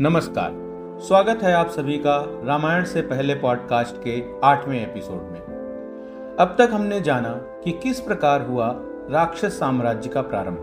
नमस्कार। स्वागत है आप सभी का रामायण से पहले पॉडकास्ट के आठवें एपिसोड में। अब तक हमने जाना कि किस प्रकार हुआ राक्षस साम्राज्य का प्रारंभ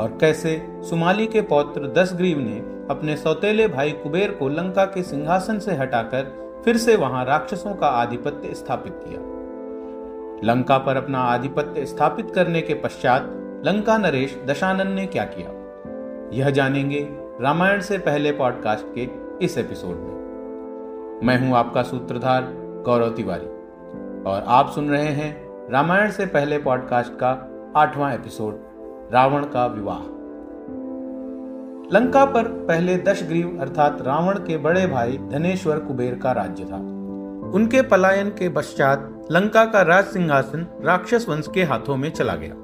और कैसे सुमाली के पौत्र दसग्रीव ने अपने सौतेले भाई कुबेर को लंका के सिंहासन से हटाकर फिर से वहाँ राक्षसों का आधिपत्य स्थापित किया। लंका पर अपना आधिपत्य स्थापित करने के पश्चात लंका नरेश दशानन ने क्या किया? यह जानेंगे रामायण से पहले पॉडकास्ट के इस एपिसोड में। मैं हूँ आपका सूत्रधार गौरव तिवारी, और आप सुन रहे हैं रामायण से पहले पॉडकास्ट का आठवां एपिसोड, रावण का विवाह। लंका पर पहले दशग्रीव अर्थात रावण के बड़े भाई धनेश्वर कुबेर का राज्य था। उनके पलायन के पश्चात लंका का राज सिंहासन राक्षस वंश के हाथों में चला गया।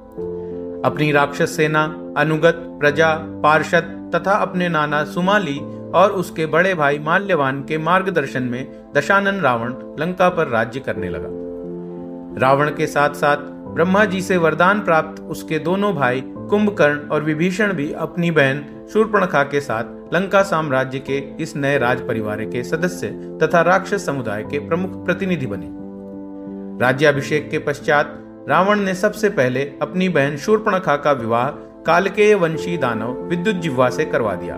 अपनी राक्षस सेना अनुगत, प्रजा, पार्षद तथा अपने नाना सुमाली और उसके बड़े भाई माल्यवान के मार्गदर्शन में दशानन रावण लंका पर राज्य करने लगा। रावण के साथ साथ ब्रह्मा जी से वरदान प्राप्त उसके दोनों भाई कुंभकर्ण और विभीषण भी अपनी बहन शूर्पणखा के साथ लंका साम्राज्य के इस नए राज परिवार के सदस्य तथा राक्षस समुदाय के प्रमुख प्रतिनिधि बने। राज्याभिषेक के पश्चात रावण ने सबसे पहले अपनी बहन शूर्पणखा का विवाह कालकेय वंशी दानव विद्युत जिह्वा से करवा दिया।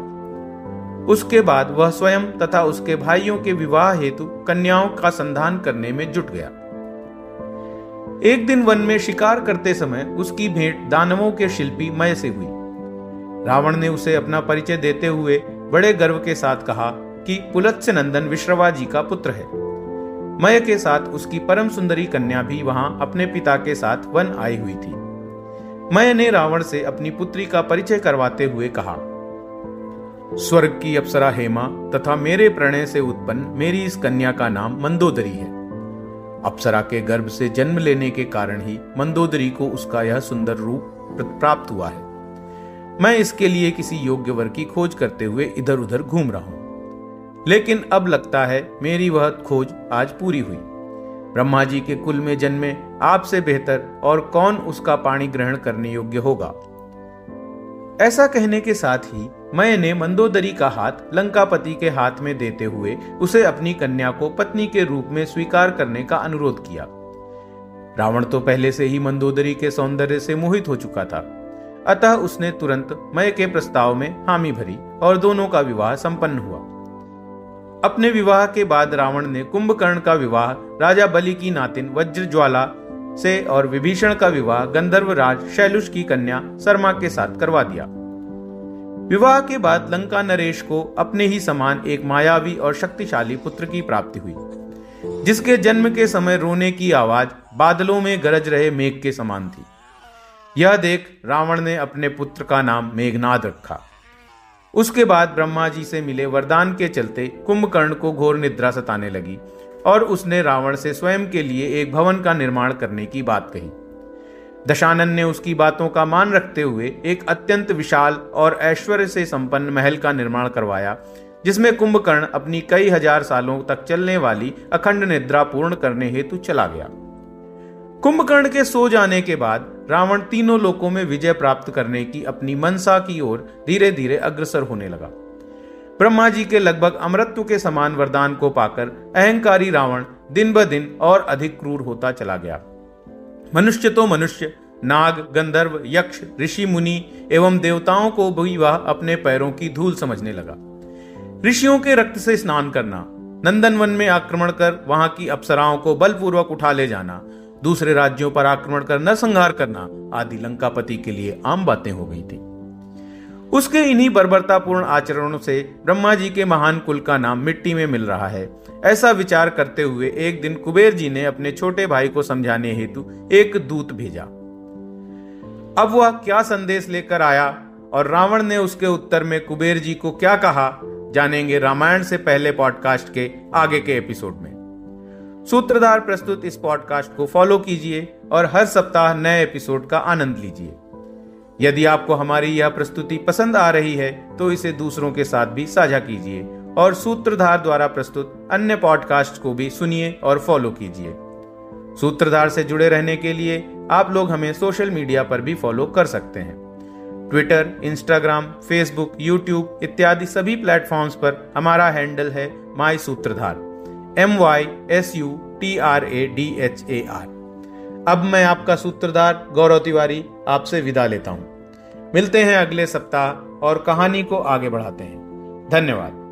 उसके बाद वह स्वयं तथा उसके भाइयों के विवाह हेतु कन्याओं का संधान करने में जुट गया। एक दिन वन में शिकार करते समय उसकी भेंट दानवों के शिल्पी मय से हुई। रावण ने उसे अपना परिचय देते हुए बड़े गर्व के साथ कहा कि पुलत्स्य नंदन विश्रवा जी का पुत्र है। मय के साथ उसकी परम सुंदरी कन्या भी वहाँ अपने पिता के साथ वन आई हुई थी। मय ने रावण से अपनी पुत्री का परिचय करवाते हुए कहा, स्वर्ग की अप्सरा हेमा तथा मेरे प्रणय से उत्पन्न मेरी इस कन्या का नाम मंदोदरी है। अप्सरा के गर्भ से जन्म लेने के कारण ही मंदोदरी को उसका यह सुंदर रूप प्राप्त हुआ है। मैं इसके लिए किसी योग्य वर की खोज करते हुए इधर उधर घूम रहा हूँ। लेकिन अब लगता है मेरी वह खोज आज पूरी हुई। ब्रह्मा जी के कुल में जन्मे आपसे बेहतर और कौन उसका पानी ग्रहण करने योग्य होगा? ऐसा कहने के साथ ही मैं ने मंदोदरी का हाथ लंकापति के हाथ में देते हुए उसे अपनी कन्या को पत्नी के रूप में स्वीकार करने का अनुरोध किया। रावण तो पहले से ही मंदोदरी के सौंदर्य से मोहित हो चुका था। अतः उसने तुरंत मय के प्रस्ताव में हामी भरी और दोनों का विवाह संपन्न हुआ। अपने विवाह के बाद रावण ने कुंभकर्ण का विवाह, राजा बलि की नातिन वज्र ज्वाला से और विभीषण का विवाह गंधर्व राज शैलुष की कन्या शर्मा के साथ करवा दिया। विवाह के बाद लंका नरेश को अपने ही समान एक मायावी और शक्तिशाली पुत्र की प्राप्ति हुई, जिसके जन्म के समय रोने की आवाज़ बादलों में गरज रहे मेघ के समान थी। यह देख रावण ने अपने पुत्र का नाम मेघनाद रखा। उसके बाद ब्रह्मा जी से मिले वरदान के चलते कुंभकर्ण को घोर निद्रा सताने लगी और उसने रावण से स्वयं के लिए एक भवन का निर्माण करने की बात कही। दशानन ने उसकी बातों का मान रखते हुए एक अत्यंत विशाल और ऐश्वर्य से संपन्न महल का निर्माण करवाया, जिसमें कुंभकर्ण अपनी कई हज़ार सालों तक चलने वाली अखंड निद्रा पूर्ण करने हेतु चला गया। कुंभकर्ण के सो जाने के बाद रावण तीनों लोकों में विजय प्राप्त करने की अपनी मनसा की ओर धीरे धीरे अग्रसर होने लगा। ब्रह्मा जी के लगभग अमृत्व के समान वरदान को पाकर अहंकारी रावण दिन ब दिन और अधिक क्रूर होता चला गया। मनुष्य तो मनुष्य, नाग, गंधर्व, यक्ष, ऋषि, मुनि एवं देवताओं को भी वह अपने पैरों की धूल समझने लगा। ऋषियों के रक्त से स्नान करना, नंदनवन में आक्रमण कर वहाँ की अप्सराओं को बलपूर्वक उठा ले जाना दूसरे राज्यों पर आक्रमण कर न संहार करना आदि लंकापति के लिए आम बातें हो गई थी। उसके इन्हीं बर्बरतापूर्ण आचरणों से ब्रह्मा जी के महान कुल का नाम मिट्टी में मिल रहा है। ऐसा विचार करते हुए एक दिन कुबेर जी ने अपने छोटे भाई को समझाने हेतु एक दूत भेजा। अब वह क्या संदेश लेकर आया और रावण ने उसके उत्तर में कुबेर जी को क्या कहा, जानेंगे रामायण से पहले पॉडकास्ट के आगे के एपिसोड में। सूत्रधार प्रस्तुत इस पॉडकास्ट को फॉलो कीजिए और हर सप्ताह नए एपिसोड का आनंद लीजिए। यदि आपको हमारी यह प्रस्तुति पसंद आ रही है तो इसे दूसरों के साथ भी साझा कीजिए और सूत्रधार द्वारा प्रस्तुत अन्य पॉडकास्ट को भी सुनिए और फॉलो कीजिए। सूत्रधार से जुड़े रहने के लिए आप लोग हमें सोशल मीडिया पर भी फॉलो कर सकते हैं। ट्विटर, इंस्टाग्राम, फेसबुक, यूट्यूब इत्यादि सभी प्लेटफॉर्म्स पर हमारा हैंडल है my Sutradhar. M Y S U T R A D H A R अब मैं आपका सूत्रधार गौरव तिवारी आपसे विदा लेता हूँ। मिलते हैं अगले सप्ताह और कहानी को आगे बढ़ाते हैं। धन्यवाद।